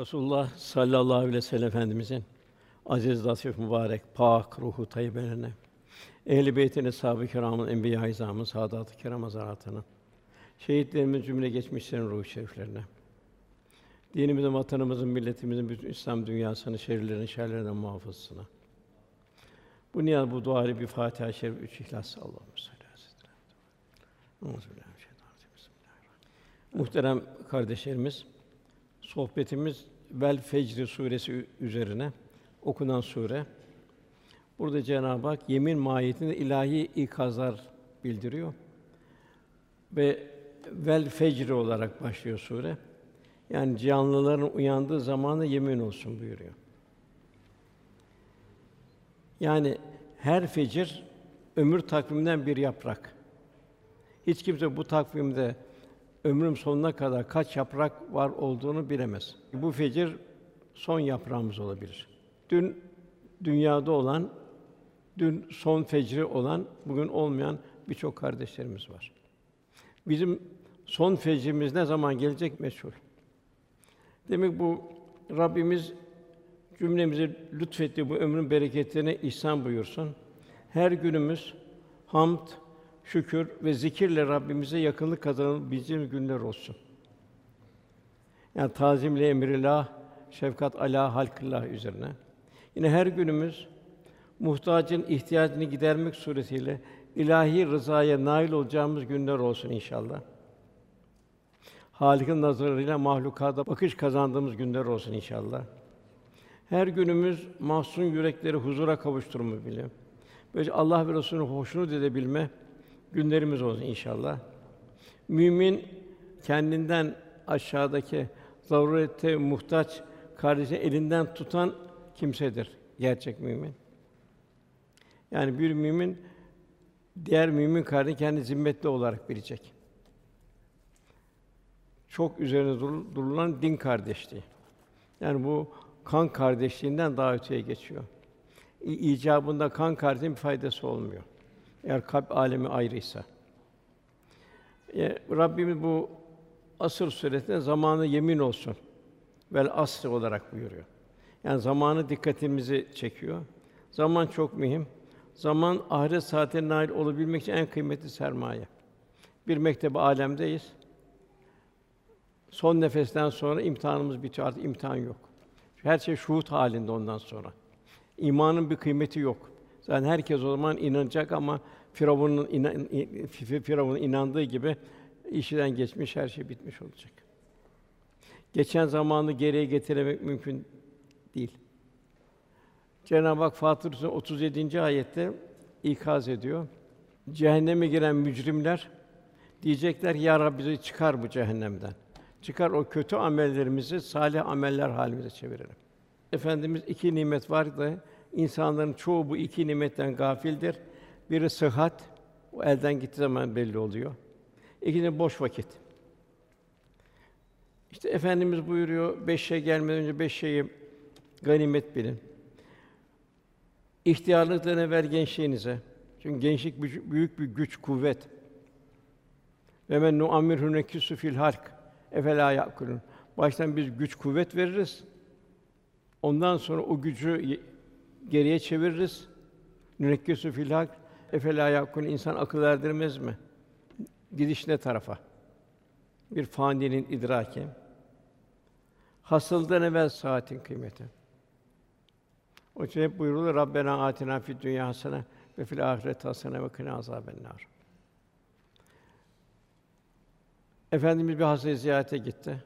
Resulullah sallallahu aleyhi ve sellem Efendimizin aziz, latif, mübarek, pak ruhu tayyibelerine, ehl-i beytin, eshab-ı kiramın, enbiya-i izamın, saadat-ı kiram hazaratına, şehitlerimiz cümle geçmişlerin ruhu şeriflerine, dinimizin, vatanımızın, milletimizin, bütün İslam dünyasının şerlerin şerlerinden muhafızsına. Bu niyaz, bu duayla bir Fatiha-i Şerif, üç İhlas Allah'ım salli Muhterem kardeşlerimiz, sohbetimiz Vel Fecr suresi üzerine okunan sure. Burada Cenab-ı Hak yemin mahiyetinde ilahi ikazlar bildiriyor. Ve Vel Fecr olarak başlıyor sure. Yani canlıların uyandığı zamanı yemin olsun buyuruyor. Yani her fecir ömür takviminden bir yaprak. Hiç kimse bu takvimde ömrüm sonuna kadar kaç yaprak var olduğunu bilemez. Bu fecir son yaprağımız olabilir. Dün dünyada olan, dün son fecri olan, bugün olmayan birçok kardeşlerimiz var. Bizim son fecrimiz ne zaman gelecek meçhul. Demek bu Rabbimiz cümlemizi lütfetti bu ömrün bereketini ihsan buyursun. Her günümüz hamd, şükür ve zikirle Rabbimize yakınlık kazanabileceğimiz günler olsun. Yani tazimle emrillah, şefkat ala halkillah üzerine. Yine her günümüz muhtacın ihtiyacını gidermek suretiyle ilahi rızaya nail olacağımız günler olsun inşallah. Halik'in nazarıyla mahlukata bakış kazandığımız günler olsun inşallah. Her günümüz mahzun yürekleri huzura kavuşturma bile. Böylece Allah ve Resulü'nün hoşnut edebilme günlerimiz olsun inşallah. Mümin kendinden aşağıdaki zarurete muhtaç kardeşi elinden tutan kimsedir gerçek mümin. Yani bir mümin diğer mümin kardeşi kendi zimmetli olarak bilecek. Çok üzerine durulan din kardeşliği. Yani bu kan kardeşliğinden daha öteye geçiyor. İcabında kan kardeşliğinin faydası olmuyor. Eğer kalp alemi ayrıysa. E, Rabbimiz bu asır suresinde zamanı yemin olsun. Vel asr olarak buyuruyor. Yani zamanı dikkatimizi çekiyor. Zaman çok mühim. Zaman ahiret saatine nail olabilmek için en kıymetli sermaye. Bir mektebe alemdeyiz. Son nefesten sonra imtihanımız bitiyor. Artık imtihan yok. Her şey şuhut halinde ondan sonra. İmanın bir kıymeti yok. Zaten herkes o zaman inanacak ama Firavun'un inan, Firavun'un inandığı gibi işten geçmiş, her şey bitmiş olacak. Geçen zamanı geriye getiremek mümkün değil. Cenab-ı Hak Fatır Suresi 37. ayette ikaz ediyor. Cehenneme giren mücrimler diyecekler ya Rabbi bizi çıkar bu cehennemden. Çıkar o kötü amellerimizi salih ameller halimize çevirelim. Efendimiz iki nimet var da insanların çoğu bu iki nimetten gafildir. Biri sıhhat, o elden gittiği zaman belli oluyor. İkincisi boş vakit. İşte Efendimiz buyuruyor, beş şey gelmeden önce beş şeyi ganimet bilin. İhtiyarlıktan evvel gençliğinize. Çünkü gençlik büyük bir güç, kuvvet. Ve men nuammirhu nekisu fil halk. Efela yakulun. Baştan biz güç kuvvet veririz. Ondan sonra o gücü geriye çeviririz. Nürekkesu fil hak efela yakun insan akıl erdirmez mi? Gidiş ne tarafa? Bir faninin idraki. Hasıldan evvel saatin kıymeti. O için hep buyurulur Rabbena atina fid dünya hasene ve fil ahiret hasene ve kina azabennar. Efendimiz bir hastayı ziyarete gitti.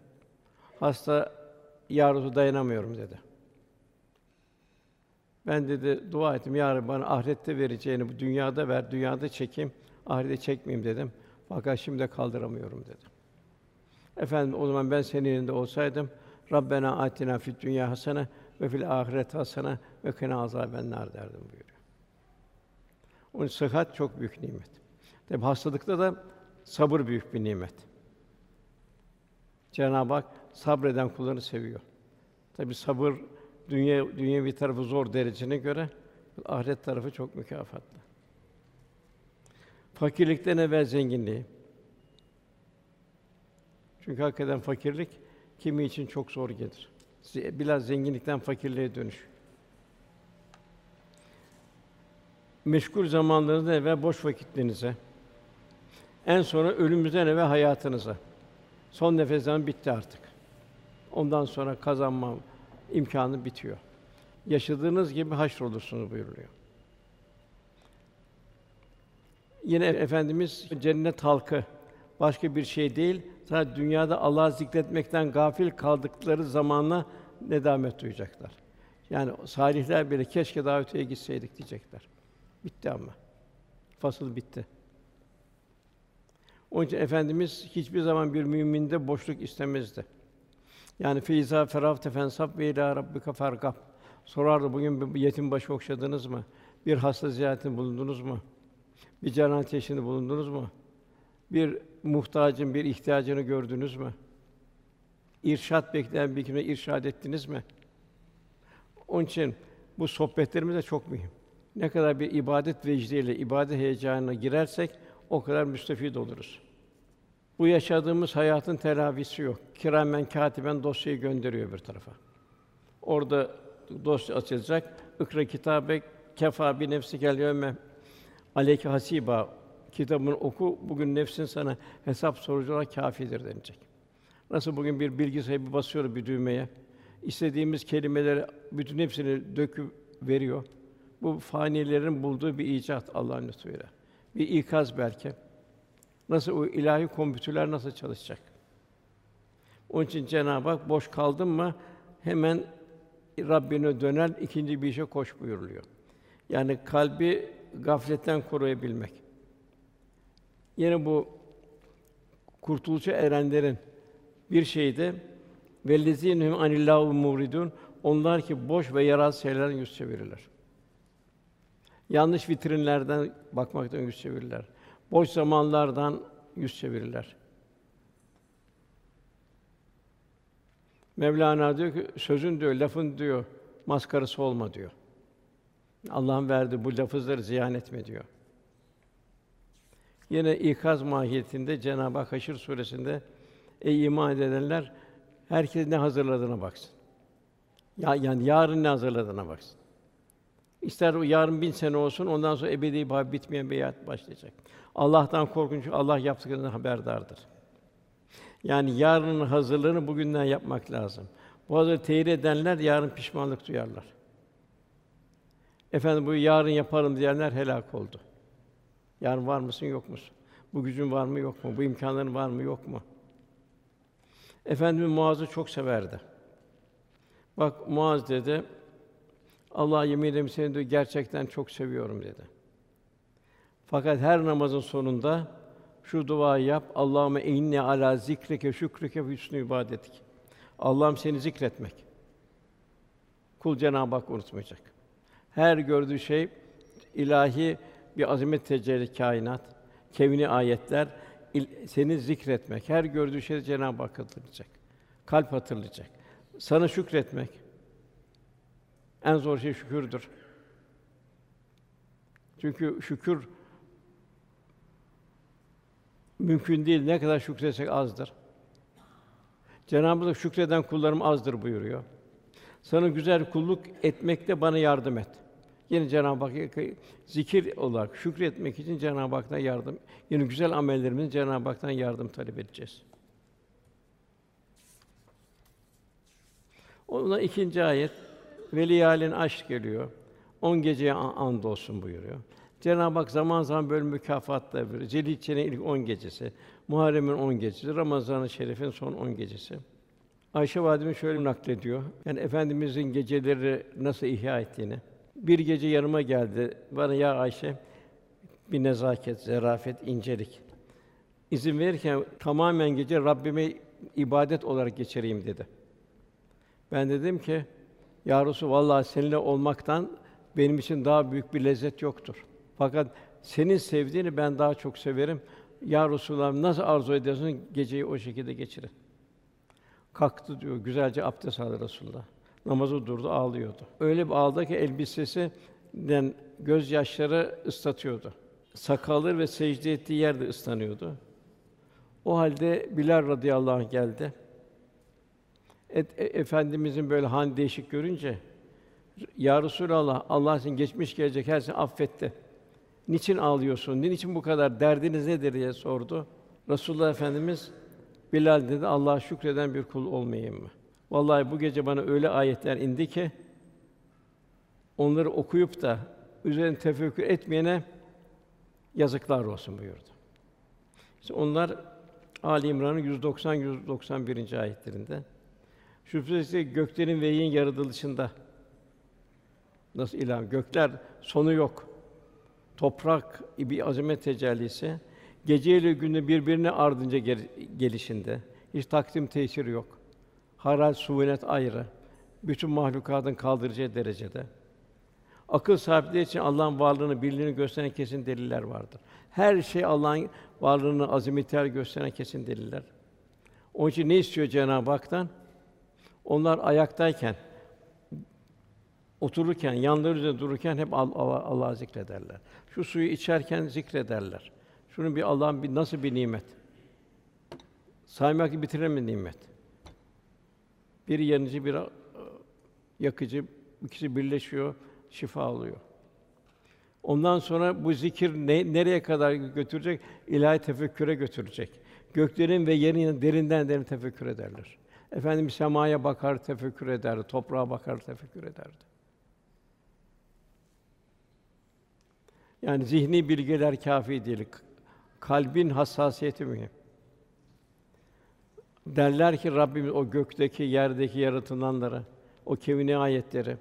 Hasta ya dayanamıyorum dedi. Ben dedi dua ettim. Ya Rabbi bana ahirette vereceğini bu dünyada ver, dünyada çekeyim, ahirette çekmeyeyim dedim. Fakat şimdi de kaldıramıyorum dedim. Efendim o zaman ben senin yerinde olsaydım Rabbena atina fid dünya hasene ve fil ahiret hasene ve kina azabennar derdim buyuruyor. Onun sıhhat çok büyük nimet. Tabi hastalıkta da sabır büyük bir nimet. Cenab-ı Hak sabreden kullarını seviyor. Tabi sabır dünya bir tarafı zor derecesine göre ahiret tarafı çok mükafatlı. Fakirlikten evvel zenginliği. Çünkü hakikaten fakirlik kimi için çok zor gelir. biraz zenginlikten fakirliğe dönüş. Meşgul zamanlarınızda ve boş vakitlerinize, en sonra ölümümüzden evvel hayatınıza. Son nefes zaman bitti artık. Ondan sonra kazanma imkanı bitiyor. Yaşadığınız gibi haşrolursunuz buyuruluyor. Yine Efendimiz cennet halkı başka bir şey değil, sadece dünyada Allah'ı zikretmekten gafil kaldıkları zamana nedamet duyacaklar. Yani salihler bile keşke daha gitseydik diyecekler. Bitti ama. Fasıl bitti. Onun için Efendimiz hiçbir zaman bir müminde boşluk istemezdi. Yani feiza ferafte fensab ve ila rabbika fargab. Sorardı bugün bir yetim başı okşadınız mı? Bir hasta ziyaretinde bulundunuz mu? Bir cenazet teşhinde bulundunuz mu? Bir muhtacın bir ihtiyacını gördünüz mü? İrşad bekleyen bir kimse irşad ettiniz mi? Onun için bu sohbetlerimiz de çok mühim. Ne kadar bir ibadet vecdiyle, ibadet heyecanına girersek o kadar müstefid oluruz. Bu yaşadığımız hayatın telafisi yok. Kiramen katiben dosyayı gönderiyor bir tarafa. Orada dosya açılacak. İkra kitabe kefa bi nefsi gel yevme aleyke hasiba kitabını oku. Bugün nefsin sana hesap sorucu olarak kâfidir denilecek. Nasıl bugün bir bilgisayarı bir basıyor bir düğmeye. istediğimiz kelimeleri bütün hepsini döküp veriyor. Bu fanilerin bulduğu bir icat Allah'ın lütfuyla. Bir ikaz belki. Nasıl o ilahi kompütürler nasıl çalışacak? Onun için Cenab-ı Hak boş kaldın mı hemen Rabbine döner, ikinci bir işe koş buyuruluyor. Yani kalbi gafletten koruyabilmek. Yine bu kurtuluşa erenlerin bir şeyi de vellezinhum anillahu muridun onlar ki boş ve yararsız şeylerden yüz çevirirler. Yanlış vitrinlerden bakmaktan yüz çevirirler. Boş zamanlardan yüz çevirirler. Mevlana diyor ki sözün diyor, lafın diyor maskarası olma diyor. Allah'ın verdiği bu lafızları ziyan etme diyor. Yine ikaz mahiyetinde Cenab-ı Hak Haşr suresinde ey iman edenler herkes ne hazırladığına baksın. Ya yani yarın ne hazırladığına baksın. İster yarın bin sene olsun, ondan sonra ebedi bir bitmeyen bir hayat başlayacak. Allah'tan korkun çünkü Allah yaptıklarından haberdardır. Yani yarının hazırlığını bugünden yapmak lazım. Bu hazır teyir edenler yarın pişmanlık duyarlar. Efendim bu yarın yaparım diyenler helak oldu. Yarın var mısın yok musun? Bu gücün var mı yok mu? Bu imkanların var mı yok mu? Efendimiz Muaz'ı çok severdi. Bak Muaz dedi, Allah yemin ederim seni diyor, gerçekten çok seviyorum dedi. Fakat her namazın sonunda şu duayı yap. Allahümme inni ala zikrike şükrike ve hüsnü ibadetik. Allah'ım seni zikretmek. Kul Cenab-ı Hak unutmayacak. Her gördüğü şey ilahi bir azamet tecelli kainat, kevni ayetler il- seni zikretmek. Her gördüğü şey Cenab-ı Hak hatırlayacak. Kalp hatırlayacak. Sana şükretmek. En zor şey şükürdür. Çünkü şükür mümkün değil. Ne kadar şükretsek azdır. Cenab-ı Hak şükreden kullarım azdır buyuruyor. Sana güzel kulluk etmekte bana yardım et. Yine Cenab-ı Hak zikir olarak şükretmek için Cenab-ı Hak'tan yardım. Yine güzel amellerimizin Cenab-ı Hak'tan yardım talep edeceğiz. Ondan ikinci ayet veliyalin aşk geliyor. On geceye an- and olsun buyuruyor. Cenab-ı Hak zaman zaman böyle mükafatlar veriyor. Zilhicce'nin ilk on gecesi, Muharrem'in on gecesi, Ramazan-ı Şerif'in son on gecesi. Ayşe validemiz şöyle naklediyor. Yani efendimizin geceleri nasıl ihya ettiğini. Bir gece yanıma geldi. Bana ya Ayşe bir nezaket, zarafet, incelik. İzin verirken tamamen gece Rabbime ibadet olarak geçireyim dedi. Ben dedim ki ya Resul vallahi seninle olmaktan benim için daha büyük bir lezzet yoktur. Fakat senin sevdiğini ben daha çok severim. Ya Resulallah nasıl arzu ediyorsun geceyi o şekilde geçirin. Kalktı diyor, güzelce abdest aldı Resulullah. Namazı durdu, ağlıyordu. Öyle bir ağladı ki elbisesinden gözyaşları ıslatıyordu. Sakalları ve secde ettiği yer de ıslanıyordu. O halde Bilal radıyallahu anh geldi. E- efendimizin böyle hani değişik görünce ya Resulallah Allah senin geçmiş gelecek her şeyi affetti. Niçin ağlıyorsun? Niçin bu kadar derdiniz nedir diye sordu. Resulullah Efendimiz Bilal dedi Allah'a şükreden bir kul olmayayım mı? Vallahi bu gece bana öyle ayetler indi ki onları okuyup da üzerine tefekkür etmeyene yazıklar olsun buyurdu. İşte onlar Ali İmran'ın 190 191. ayetlerinde. Şüphesiz göklerin ve yerin yaratılışında nasıl ilah gökler sonu yok. Toprak bir azamet tecellisi gece ile günü birbirine ardınca gel- gelişinde hiç takdim tesiri yok. Haral suvenet ayrı. Bütün mahlukatın kaldıracağı derecede. Akıl sahipleri için Allah'ın varlığını, birliğini gösteren kesin deliller vardır. Her şey Allah'ın varlığını, azametini gösteren kesin deliller. Onun için ne istiyor Cenab-ı Hak'tan? Onlar ayaktayken, otururken, yanları üzerinde dururken hep Al- Allah- Allah'ı zikrederler. Şu suyu içerken zikrederler. Şunun bir Allah'ın bir nasıl bir nimet. Saymak bitiremez nimet. Biri yanıcı, biri ı, yakıcı, ikisi birleşiyor, şifa oluyor. Ondan sonra bu zikir ne, nereye kadar götürecek? İlahi tefekküre götürecek. Göklerin ve yerin derinden derin tefekkür ederler. Efendim semaya bakar, tefekkür ederdi, toprağa bakar, tefekkür ederdi. Yani zihni bilgiler kâfi değil. Kalbin hassasiyeti mühim. Derler ki Rabbimiz o gökteki, yerdeki yaratılanları, o kevni ayetleri.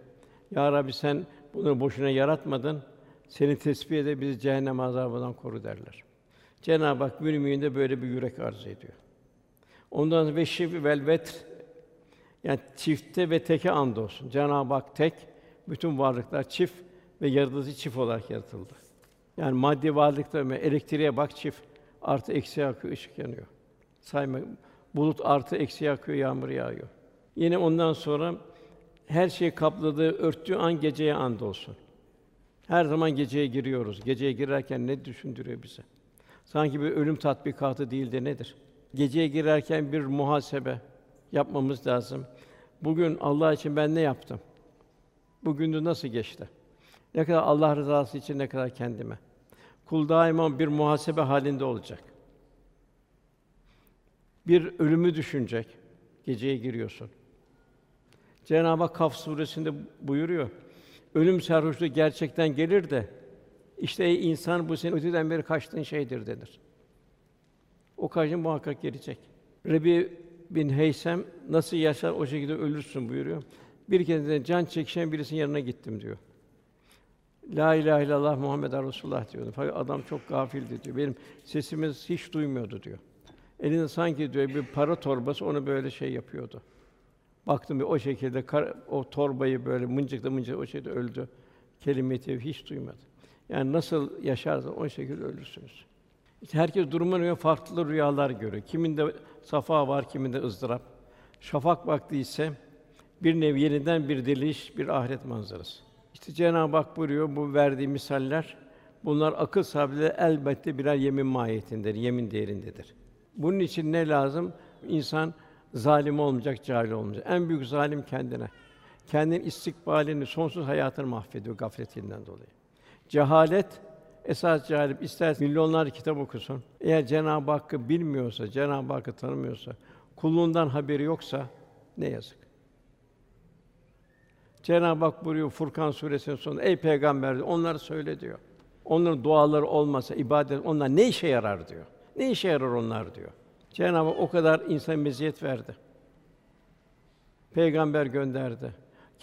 Ya Rabbi sen bunu boşuna yaratmadın. Seni tesbih ede bizi cehennem azabından koru derler. Cenab-ı Hak müminde böyle bir yürek arz ediyor. Ondan sonra ve şif vel vetr yani çifte ve teke andolsun. Cenab-ı Hak tek, bütün varlıklar çift ve yaratıcı çift olarak yaratıldı. Yani maddi varlıkta elektriğe bak çift artı eksi akıyor, ışık yanıyor. Sayma bulut artı eksi akıyor, yağmur yağıyor. Yine ondan sonra her şeyi kapladığı, örttüğü an geceye and olsun. Her zaman geceye giriyoruz. Geceye girerken ne düşündürüyor bize? Sanki bir ölüm tatbikatı değil de nedir? Geceye girerken bir muhasebe yapmamız lazım. Bugün Allah için ben ne yaptım? Bugünü nasıl geçti? Ne kadar Allah rızası için, ne kadar kendime. Kul daima bir muhasebe halinde olacak. Bir ölümü düşünecek. Geceye giriyorsun. Cenab-ı Hak Kaf suresinde buyuruyor. Ölüm sarhoşluğu gerçekten gelir de işte insan bu senin öteden beri kaçtığın şeydir denir. O kaçın muhakkak gelecek. Rebi bin Heysem nasıl yaşar o şekilde ölürsün buyuruyor. Bir kez can çekişen birisinin yanına gittim diyor. La ilahe illallah Muhammed Resulullah diyordu. Fakat adam çok gafildi diyor. Benim sesimiz hiç duymuyordu diyor. Elinde sanki diyor bir para torbası onu böyle şey yapıyordu. Baktım bir o şekilde kar, o torbayı böyle mıncıkla mıncıkla o şekilde öldü. Kelime-i hiç duymadı. Yani nasıl yaşarsa o şekilde ölürsünüz. Herkes durumuna göre farklı rüyalar görüyor. Kiminde safa var, kiminde ızdırap. Şafak vakti ise bir nevi yeniden bir diriliş, bir ahiret manzarası. İşte Cenab-ı Hak buyuruyor bu verdiği misaller bunlar akıl sahibi elbette birer yemin mahiyetindedir, yemin değerindedir. Bunun için ne lazım? İnsan zalim olmayacak, cahil olmayacak. En büyük zalim kendine. Kendinin istikbalini, sonsuz hayatını mahvediyor gafletinden dolayı. Cehalet esas cehalet ister milyonlar kitap okusun. Eğer Cenab-ı Hakk'ı bilmiyorsa, Cenab-ı Hakk'ı tanımıyorsa, kulluğundan haberi yoksa ne yazık. Cenab-ı Hak buyuruyor Furkan suresinin sonunda ey peygamber onları söyle diyor. Onların duaları olmasa ibadet onlar ne işe yarar diyor. Ne işe yarar onlar diyor. Cenab-ı Hak o kadar insan meziyet verdi. Peygamber gönderdi.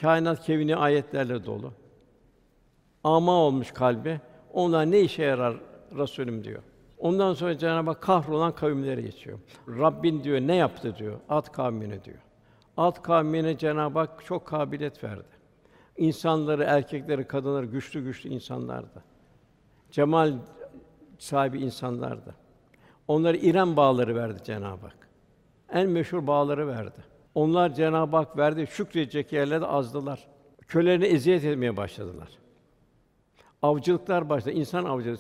Kainat kevni ayetlerle dolu. Ama olmuş kalbi. Onlar ne işe yarar Resulüm diyor. Ondan sonra Cenab-ı Hak kahrolan kavimlere geçiyor. Rabbin diyor ne yaptı diyor. Ad kavmine diyor. Ad kavmine Cenab-ı Hak çok kabiliyet verdi. İnsanları, erkekleri, kadınları güçlü güçlü insanlardı. Cemal sahibi insanlardı. Onlara İrem bağları verdi Cenab-ı Hak. En meşhur bağları verdi. Onlar Cenab-ı Hak verdi, şükredecek yerlerde azdılar. Kölelerine eziyet etmeye başladılar. Avcılıklar başladı, insan avcılığı.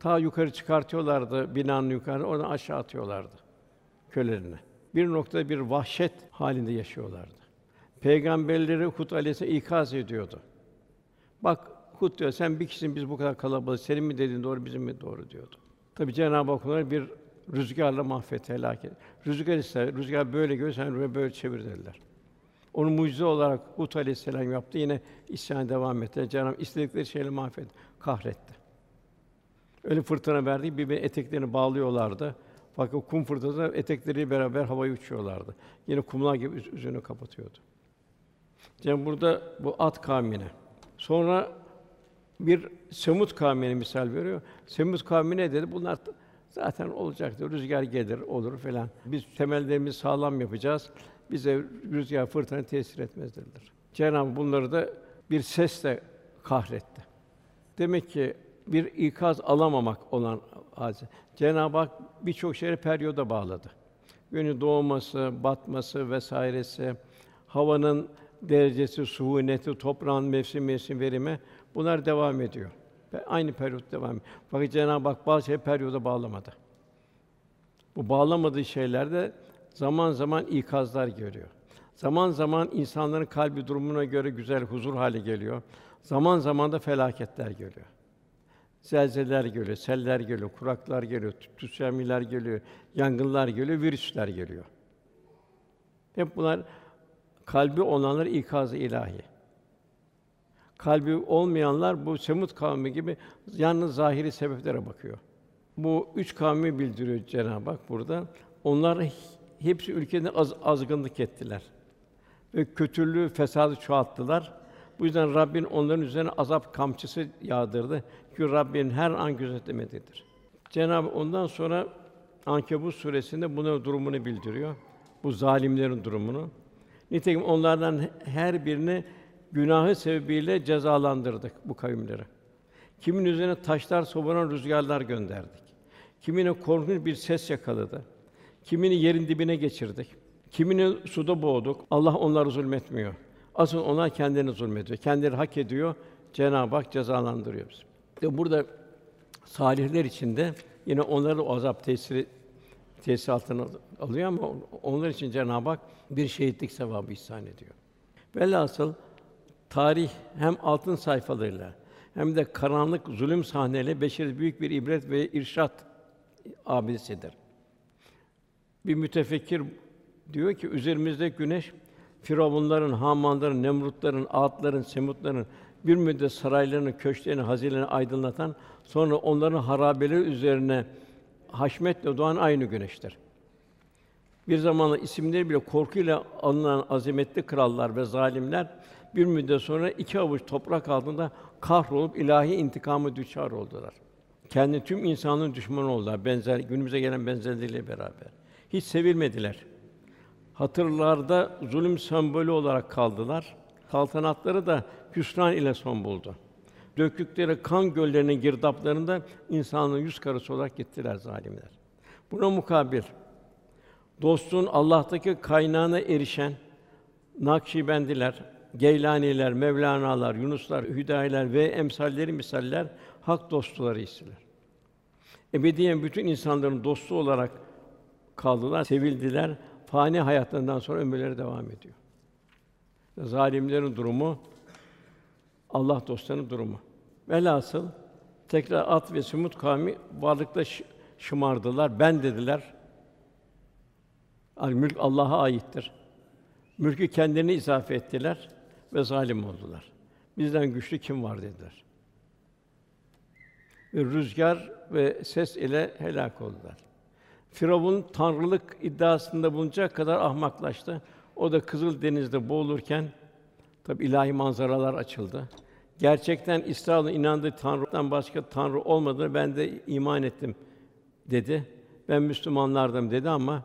Ta yukarı çıkartıyorlardı binanın yukarı, oradan aşağı atıyorlardı kölelerini. bir noktada bir vahşet halinde yaşıyorlardı. Peygamberleri Hud Aleyhisselam ikaz ediyordu. Bak Hud diyor, sen bir kişisin, biz bu kadar kalabalık, senin mi dediğin doğru, bizim mi doğru diyordu. Tabi Cenab-ı Hak onları bir rüzgarla mahvetti, helak etti. Rüzgar ise, rüzgar böyle geliyor, sen böyle çevir dediler. Onu mucize olarak Hud Aleyhisselam yaptı. Yine isyan devam etti. Cenab-ı istedikleri şeyle mahvetti, kahretti. Öyle fırtına verdi, birbirine eteklerini bağlıyorlardı. Fakat kum fırtınası etekleriyle beraber havaya uçuyorlardı. Yine kumlar gibi üz- üzerine kapatıyordu. Cenab-ı burada bu at kavmine. Sonra bir Semut kavmine misal veriyor. Semut kavmi ne dedi? Bunlar zaten olacaktır. Rüzgar gelir, olur falan. Biz temellerimizi sağlam yapacağız. Bize rüzgar, fırtına tesir etmez dediler. Cenab-ı bunları da bir sesle kahretti. Demek ki bir ikaz alamamak olan hadise. Cenab-ı Hak birçok şeyleri periyoda bağladı. Günün doğması, batması vesairesi, havanın derecesi, suhuneti, toprağın mevsim mevsim verimi bunlar devam ediyor. Ve aynı periyot devam ediyor. Fakat Cenab-ı Hak bazı şeyleri periyoda bağlamadı. Bu bağlamadığı şeylerde zaman zaman ikazlar görüyor. Zaman zaman insanların kalbi durumuna göre güzel huzur hali geliyor. Zaman zaman da felaketler geliyor. Zelzeler geliyor, seller geliyor, kuraklar geliyor, tsunami'ler geliyor, yangınlar geliyor, virüsler geliyor. Hep bunlar kalbi olanlar ikaz-ı ilahi. Kalbi olmayanlar bu Semut kavmi gibi yalnız zahiri sebeplere bakıyor. Bu üç kavmi bildiriyor Cenab-ı Hak burada. Onlar hepsi ülkede az, azgınlık ettiler. Ve kötülüğü, fesadı çoğalttılar. Bu yüzden Rabbin onların üzerine azap kamçısı yağdırdı. Çünkü Rabbin her an gözetlemedidir. Cenab-ı ondan sonra Ankebut suresinde bunun durumunu bildiriyor. Bu zalimlerin durumunu. Nitekim onlardan her birini günahı sebebiyle cezalandırdık bu kavimleri. Kimin üzerine taşlar savuran rüzgarlar gönderdik. Kimine korkunç bir ses yakaladı. Kimini yerin dibine geçirdik. Kimini suda boğduk. Allah onları zulmetmiyor. Asıl onlar kendilerini zulmediyor. Kendileri hak ediyor. Cenab-ı Hak cezalandırıyor bizi. İşte burada salihler içinde yine onlara da o azap tesiri tesir altına alıyor ama onlar için Cenab-ı Hak bir şehitlik sevabı ihsan ediyor. Velhasıl tarih hem altın sayfalarıyla hem de karanlık zulüm sahneleri beşeri büyük bir ibret ve irşat abidesidir. Bir mütefekkir diyor ki üzerimizde güneş Firavunların, Hamanların, Nemrutların, Ağatların, Semutların bir müddet saraylarını, köşklerini, hazinelerini aydınlatan, sonra onların harabeleri üzerine haşmetle doğan aynı güneştir. Bir zamanlar isimleri bile korkuyla alınan azametli krallar ve zalimler bir müddet sonra iki avuç toprak altında kahrolup ilahi intikamı düçar oldular. Kendi tüm insanlığın düşmanı oldular. Benzer günümüze gelen benzerleriyle beraber. Hiç sevilmediler. Hatırlarda zulüm sembolü olarak kaldılar. Saltanatları da hüsran ile son buldu. Döktükleri kan göllerinin girdaplarında insanlığın yüz karası olarak gittiler zalimler. Buna mukabil dostluğun Allah'taki kaynağına erişen Nakşibendiler, Geylaniler, Mevlana'lar, Yunuslar, Hüdayiler ve emsalleri misaller hak dostları istiler. Ebediyen bütün insanların dostu olarak kaldılar, sevildiler. Fani hayatlarından sonra ömürleri devam ediyor. Zalimlerin durumu Allah dostlarının durumu. Velhasıl tekrar At ve Semut kavmi varlıkta şımardılar. Ben dediler. Al mülk Allah'a aittir. Mülkü kendilerine izafe ettiler ve zalim oldular. Bizden güçlü kim var dediler. Ve rüzgar ve ses ile helak oldular. Firavun tanrılık iddiasında bulunacak kadar ahmaklaştı. O da Kızıl Deniz'de boğulurken tabi ilahi manzaralar açıldı. Gerçekten İsrail'in inandığı Tanrı'dan başka Tanrı olmadığını ben de iman ettim dedi. Ben Müslümanlardım dedi ama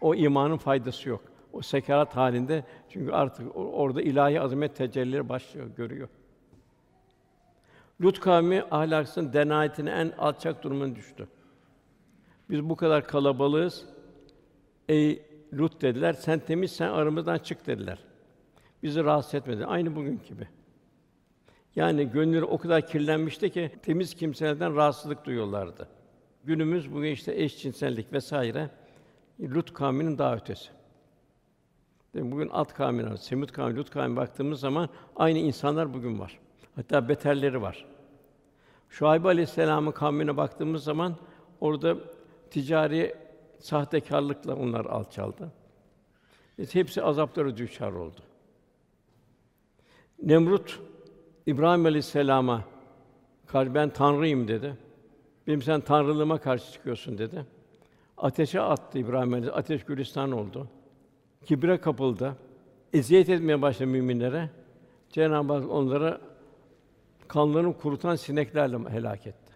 o imanın faydası yok. O sekarat halinde çünkü artık orada ilahi azamet tecellileri başlıyor, görüyor. Lut kavmi ahlaksın denayetine en alçak durumuna düştü. Biz bu kadar kalabalığız. Ey Lut dediler, sen temizsen aramızdan çık dediler. Bizi rahatsız etmedi. Aynı bugün gibi. Yani gönülleri o kadar kirlenmişti ki temiz kimselerden rahatsızlık duyuyorlardı. Günümüz bugün işte eşcinsellik vesaire Lut kavminin daha ötesi. Bugün Ad kavmine, Semud kavmi, Lut kavmine baktığımız zaman aynı insanlar bugün var. Hatta beterleri var. Şuayb Aleyhisselam'ın kavmine baktığımız zaman orada ticari sahtekarlıkla onlar alçaldı. İşte hepsi azaplara düçar oldu. Nemrut İbrahim Aleyhisselam'a karşı ben tanrıyım dedi. Benim sen tanrılığıma karşı çıkıyorsun dedi. Ateşe attı İbrahim Aleyhisselam. Ateş gülistan oldu. Kibre kapıldı. Eziyet etmeye başladı müminlere. Cenab-ı Hak onlara kanlarını kurutan sineklerle helak etti.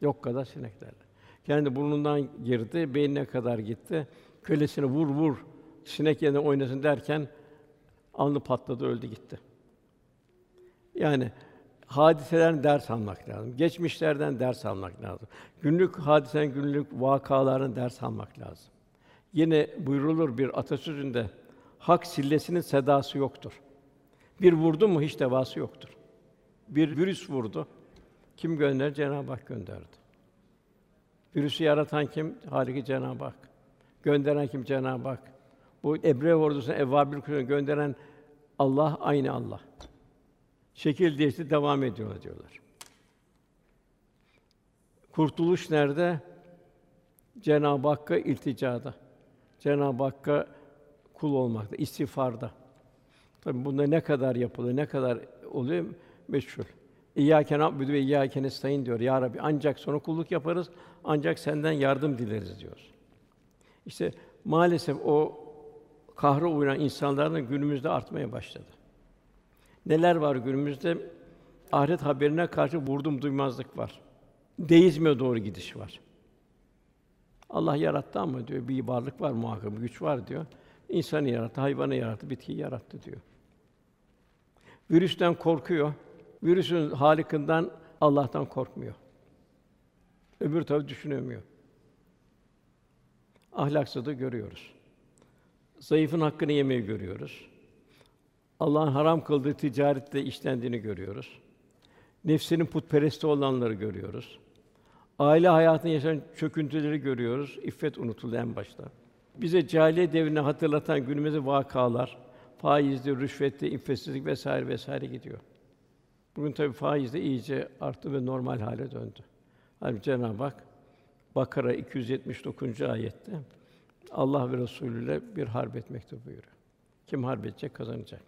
Yok kadar sineklerle. Kendi burnundan girdi, beynine kadar gitti. Kölesini vur vur, sinek yerine oynasın derken alnı patladı, öldü gitti. Yani hadiselerin ders almak lazım. Geçmişlerden ders almak lazım. Günlük hadisen, günlük vakaların ders almak lazım. Yine buyrulur bir atasözünde hak sillesinin sedası yoktur. Bir vurdu mu hiç devası yoktur. Bir virüs vurdu. Kim gönderir? Cenab-ı Hak gönderdi. Virüsü yaratan kim? Haliki Cenab-ı Hak. Gönderen kim? Cenab-ı Hak. Bu Ebre ordusuna Evvabil kuşunu gönderen Allah aynı Allah. Şekil değişti devam ediyor diyorlar. Kurtuluş nerede? Cenab-ı Hakk'a ilticada. Cenab-ı Hakk'a kul olmakta, istiğfarda. Tabi bunda ne kadar yapılıyor, ne kadar oluyor meşhur. İyyâke na'budu ve iyyâke nestaîn diyor. Ya Rabbi ancak sonra kulluk yaparız, ancak senden yardım dileriz diyor. İşte maalesef o kahre uğrayan insanların günümüzde artmaya başladı. Neler var günümüzde? Ahiret haberine karşı vurdum duymazlık var. Deizme doğru gidiş var. Allah yarattı ama diyor bir varlık var muhakkak, güç var diyor. İnsanı yarattı, hayvanı yarattı, bitkiyi yarattı diyor. Virüsten korkuyor. Virüsün halikinden Allah'tan korkmuyor. Öbür tarafı düşünemiyor. Ahlaksızlığı görüyoruz. Zayıfın hakkını yemeyi görüyoruz. Allah'ın haram kıldığı ticarette işlendiğini görüyoruz. Nefsinin putperesti olanları görüyoruz. Aile hayatını yaşayan çöküntüleri görüyoruz. İffet unutuldu en başta. Bize cahiliye devrini hatırlatan günümüzde vakalar, faizli, rüşvetli, iffetsizlik vesaire vesaire gidiyor. Bugün tabii faiz de iyice arttı ve normal hale döndü. Halbuki Cenab-ı Hak Bakara 279. ayette Allah ve Resulü ile bir harp etmekte buyuruyor. Kim harp edecek kazanacak.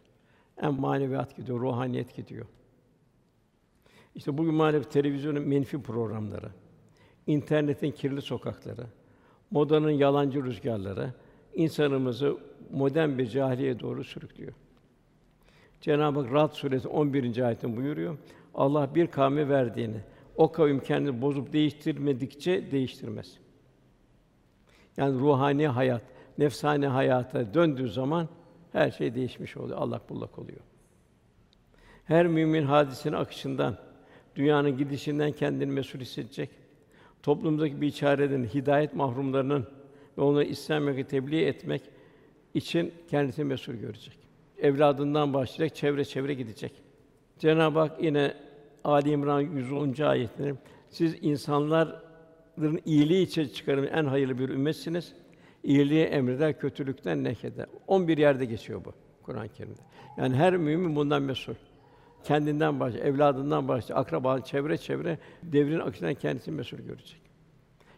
En maneviyat gidiyor, ruhaniyet gidiyor. İşte bugün maalesef televizyonun menfi programları, internetin kirli sokakları, modanın yalancı rüzgarları insanımızı modern bir cahiliye doğru sürüklüyor. Cenab-ı Hak Ra'd suresi 11. ayetinde buyuruyor. Allah bir kavme verdiğini o kavim kendini bozup değiştirmedikçe değiştirmez. Yani ruhani hayat, nefsani hayata döndüğü zaman her şey değişmiş oluyor. Allah bullak oluyor. Her mümin hadisenin akışından, dünyanın gidişinden kendini mesul hissedecek. Toplumdaki bir çareden hidayet mahrumlarının ve onları İslam'a tebliğ etmek için kendisini mesul görecek. Evladından başlayacak, çevre çevre gidecek. Cenab-ı Hak yine Ali İmran 110. ayetinde siz insanların iyiliği için çıkarın en hayırlı bir ümmetsiniz. İyiliği emreder, kötülükten nehyeder. 11 yerde geçiyor bu Kur'an-ı Kerim'de. Yani her mümin bundan mesul. Kendinden baş, evladından baş, akraba, çevre çevre devrin akışından kendisini mesul görecek.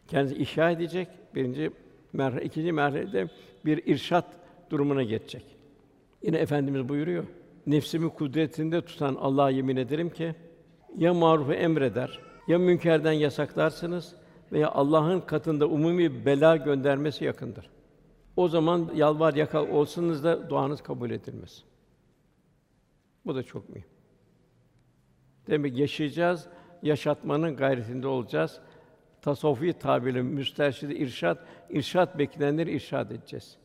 Kendisi ihya edecek. Birinci merhale, ikinci merhalede bir irşat durumuna geçecek. Yine efendimiz buyuruyor. Nefsimi kudretinde tutan Allah'a yemin ederim ki ya marufu emreder, ya münkerden yasaklarsınız veya Allah'ın katında umumi bela göndermesi yakındır. O zaman yalvar yakal olsunuz da duanız kabul edilmez. Bu da çok mühim. Demek yaşayacağız, yaşatmanın gayretinde olacağız. Tasavvufi tabirle müsterşid irşat, irşat beklenenleri irşad edeceğiz.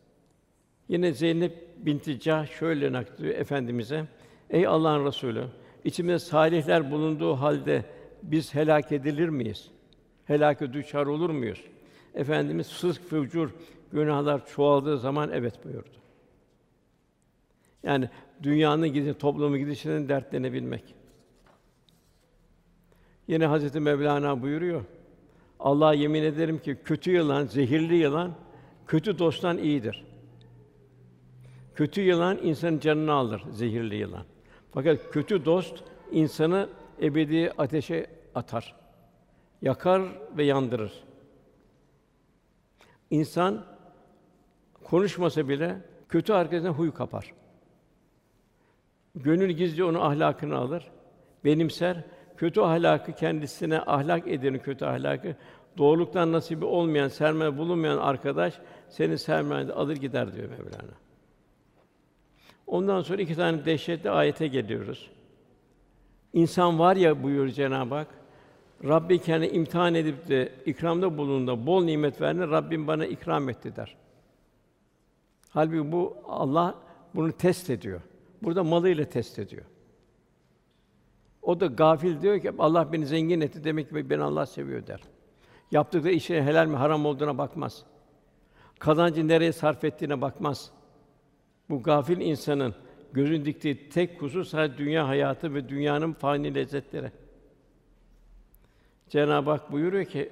Yine Zeynep binti Cah şöyle naklediyor efendimize: Ey Allah'ın Resulü, içimizde salihler bulunduğu halde biz helak edilir miyiz? Helâke düçar olur muyuz? Efendimiz fısk, fücur, günahlar çoğaldığı zaman evet buyurdu. Yani dünyanın gidişi, toplumun gidişinin dertlenebilmek. Yine Hazreti Mevlana buyuruyor. Allah'a yemin ederim ki kötü yılan, zehirli yılan Kötü dosttan iyidir. Kötü yılan insanın canını alır, zehirli yılan. Fakat kötü dost insanı ebedi ateşe atar. Yakar ve yandırır. İnsan konuşmasa bile kötü arkadaşına huy kapar. Gönül gizli onu ahlakını alır, benimser. Kötü ahlakı kendisine ahlak edeni kötü ahlakı doğruluktan nasibi olmayan, sermaye bulunmayan arkadaş seni sermayede alır gider diyor Mevlana. Ondan sonra iki tane dehşetli ayete geliyoruz. İnsan var ya buyuruyor Cenab-ı Hak. Rabbi kendi imtihan edip de ikramda bulunduğunda bol nimet verdi. Rabbim bana ikram etti der. Halbuki bu Allah bunu test ediyor. Burada malıyla test ediyor. O da gafil diyor ki Allah beni zengin etti demek ki beni Allah seviyor der. Yaptıkları işe helal mi haram olduğuna bakmaz. Kazancı nereye sarf ettiğine bakmaz. Bu gafil insanın gözün diktiği tek husus sadece dünya hayatı ve dünyanın fani lezzetleri. Cenab-ı Hak buyuruyor ki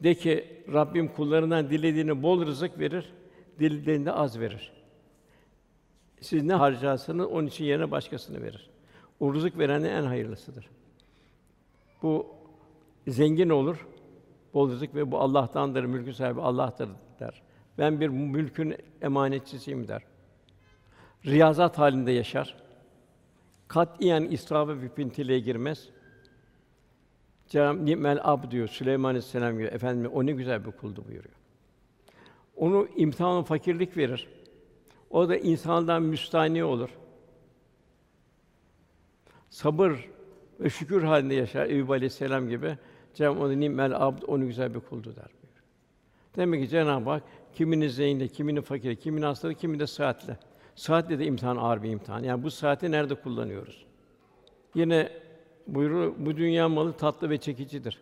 de ki Rabbim kullarından dilediğini bol rızık verir, dilediğinde az verir. Siz ne harcarsanız onun için yerine başkasını verir. O rızık verenin en hayırlısıdır. Bu zengin olur, bol rızık ve bu Allah'tandır, mülkü sahibi Allah'tır der. Ben bir mülkün emanetçisiyim der. Riyazat halinde yaşar. Katiyen israfa ve pintiliğe girmez. Cenab-ı Nimel ab diyor Süleyman Aleyhisselam diyor. Efendim o ne güzel bir kuldu buyuruyor. Onu imtihanı fakirlik verir. O da insandan müstahni olur. Sabır ve şükür halinde yaşar Eyüp Aleyhisselam gibi. Cenab-ı nimel abd onu güzel bir kuldu der buyuruyor. Demek ki Cenab-ı Hak kimini zengin, kimini fakir, kimini hastalık, kimini de sıhhatli. Sıhhatle de imtihan ağır bir imtihan. Yani bu saati nerede kullanıyoruz? Yine buyuruyor, bu dünya malı tatlı ve çekicidir.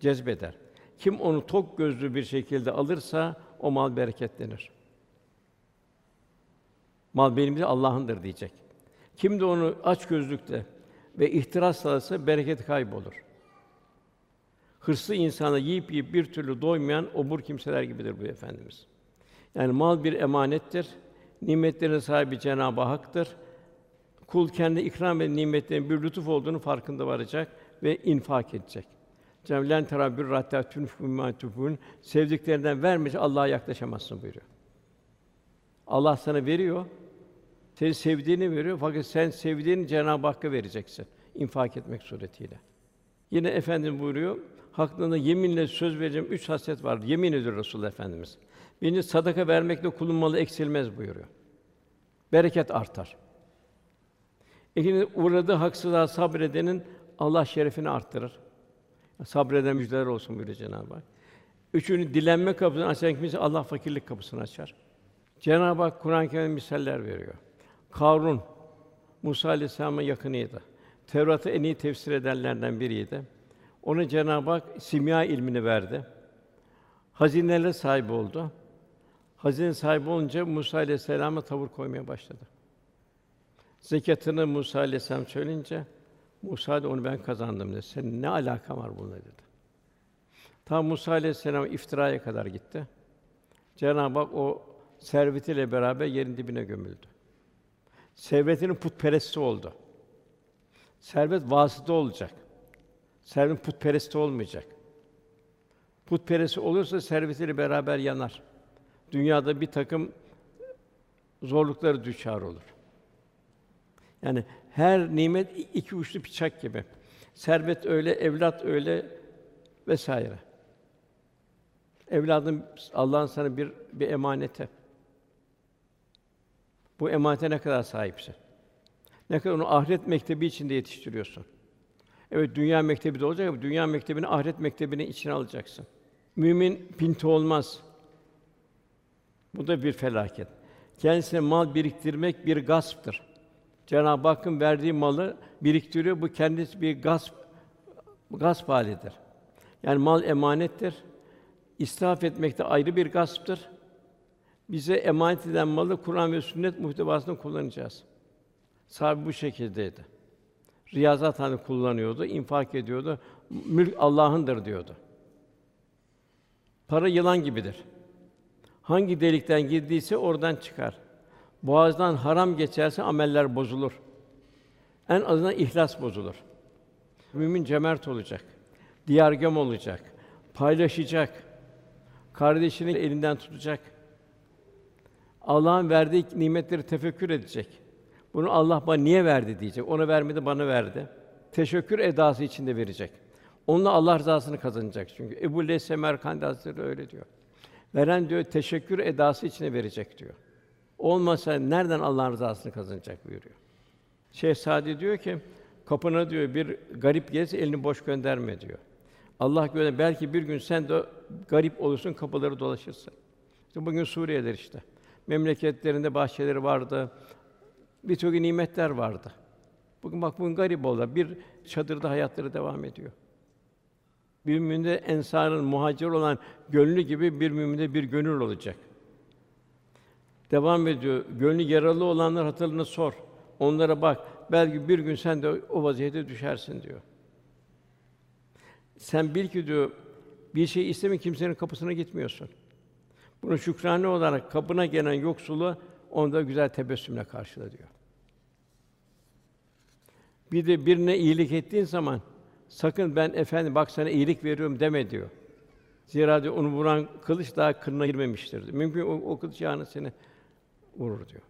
Cezbeder. Kim onu tok gözlü bir şekilde alırsa o mal bereketlenir. Mal benim de Allah'ındır diyecek. Kim de onu aç gözlükle ve ihtiras alırsa bereket kaybolur. Hırslı insana yiyip yiyip bir türlü doymayan obur kimseler gibidir bu efendimiz. Yani mal bir emanettir. Nimetlerin sahibi Cenab-ı Hak'tır. Kul kendi ikram ve nimetlerin bir lütuf olduğunu farkında varacak ve infak edecek. Cenab-ı Len terabbür hatta tunfû sevdiklerinden vermeyince Allah'a yaklaşamazsın buyuruyor. Allah sana veriyor. Seni sevdiğini veriyor fakat sen sevdiğini Cenab-ı Hakk'a vereceksin infak etmek suretiyle. Yine efendim buyuruyor. Hakkında yeminle söz vereceğim üç hasret var. Yemin ediyor Resulullah Efendimiz. Birinci sadaka vermekle kulun malı eksilmez buyuruyor. Bereket artar. İkinci uğradığı haksızlığa sabredenin Allah şerefini arttırır. Sabreden müjdeler olsun buyuruyor Cenab-ı Hak. Üçüncü dilenme kapısını açan kimse Allah fakirlik kapısını açar. Cenab-ı Hak Kur'an-ı Kerim misaller veriyor. Karun Musa Aleyhisselam'a yakınıydı. Tevrat'ı en iyi tefsir edenlerden biriydi. Ona Cenab-ı Hak simya ilmini verdi. Hazineler sahibi oldu. Hazine sahibi olunca Musa Aleyhisselam'a tavır koymaya başladı. Zekatını Musa Aleyhisselam söyleyince Musa da onu ben kazandım dedi. Senin ne alakan var bununla dedi. Tam Musa Aleyhisselam iftiraya kadar gitti. Cenab-ı Hak o servetiyle beraber yerin dibine gömüldü. Servetinin putperesti oldu. Servet vasıta olacak. Servet putperesti olmayacak. Putperesti olursa servetiyle beraber yanar. Dünyada bir takım zorlukları düşar olur. Yani her nimet iki uçlu bıçak gibi. Servet öyle, evlat öyle vesaire. Evladın Allah'ın sana bir bir emaneti. Bu emanete ne kadar sahipsin? Ne kadar onu ahiret mektebi içinde yetiştiriyorsun. Evet dünya mektebi de olacak ama dünya mektebini ahiret mektebine içine alacaksın. Mümin pinti olmaz. Bu da bir felaket. Kendisine mal biriktirmek bir gasptır. Cenab-ı Hakk'ın verdiği malı biriktiriyor. Bu kendisi bir gasp gasp halidir. Yani mal emanettir. İsraf etmek de ayrı bir gasptır. Bize emanet edilen malı Kur'an ve sünnet muhtevasında kullanacağız. Sahabe bu şekildeydi. Riyazat hani kullanıyordu, infak ediyordu. Mülk Allah'ındır diyordu. Para yılan gibidir. Hangi delikten girdiyse oradan çıkar. Boğazdan haram geçerse ameller bozulur. En azından ihlas bozulur. Mümin cömert olacak. Diyargâm olacak. Paylaşacak. Kardeşini elinden tutacak. Allah'ın verdiği nimetleri tefekkür edecek. Bunu Allah bana niye verdi diyecek. Ona vermedi, bana verdi. Teşekkür edası içinde verecek. Onunla Allah rızasını kazanacak çünkü. Ebu Leys Semerkandi Hazretleri öyle diyor. Veren diyor teşekkür edası içine verecek diyor. Olmasa nereden Allah'ın rızasını kazanacak buyuruyor. Şeyh Sadi diyor ki kapına diyor bir garip gelirse elini boş gönderme diyor. Allah göre belki bir gün sen de garip olursun kapıları dolaşırsın. İşte bugün Suriye'ler işte. Memleketlerinde bahçeleri vardı. Birçok nimetler vardı. Bugün bak bugün garip oldu. Bir çadırda hayatları devam ediyor. Bir müminde ensarın muhacir olan gönlü gibi bir müminde bir gönül olacak. Devam ediyor. Gönlü yaralı olanlar hatırını sor. Onlara bak. Belki bir gün sen de o vaziyete düşersin diyor. Sen bil ki diyor bir şey isteme kimsenin kapısına gitmiyorsun. Bunu şükrane olarak kapına gelen yoksulu onda güzel tebessümle karşıla diyor. Bir de birine iyilik ettiğin zaman sakın ben efendim bak sana iyilik veriyorum deme diyor. Zira diyor, onu vuran kılıç daha kınına girmemiştir. Diyor. Mümkün o, o kılıç yağını seni vurur diyor.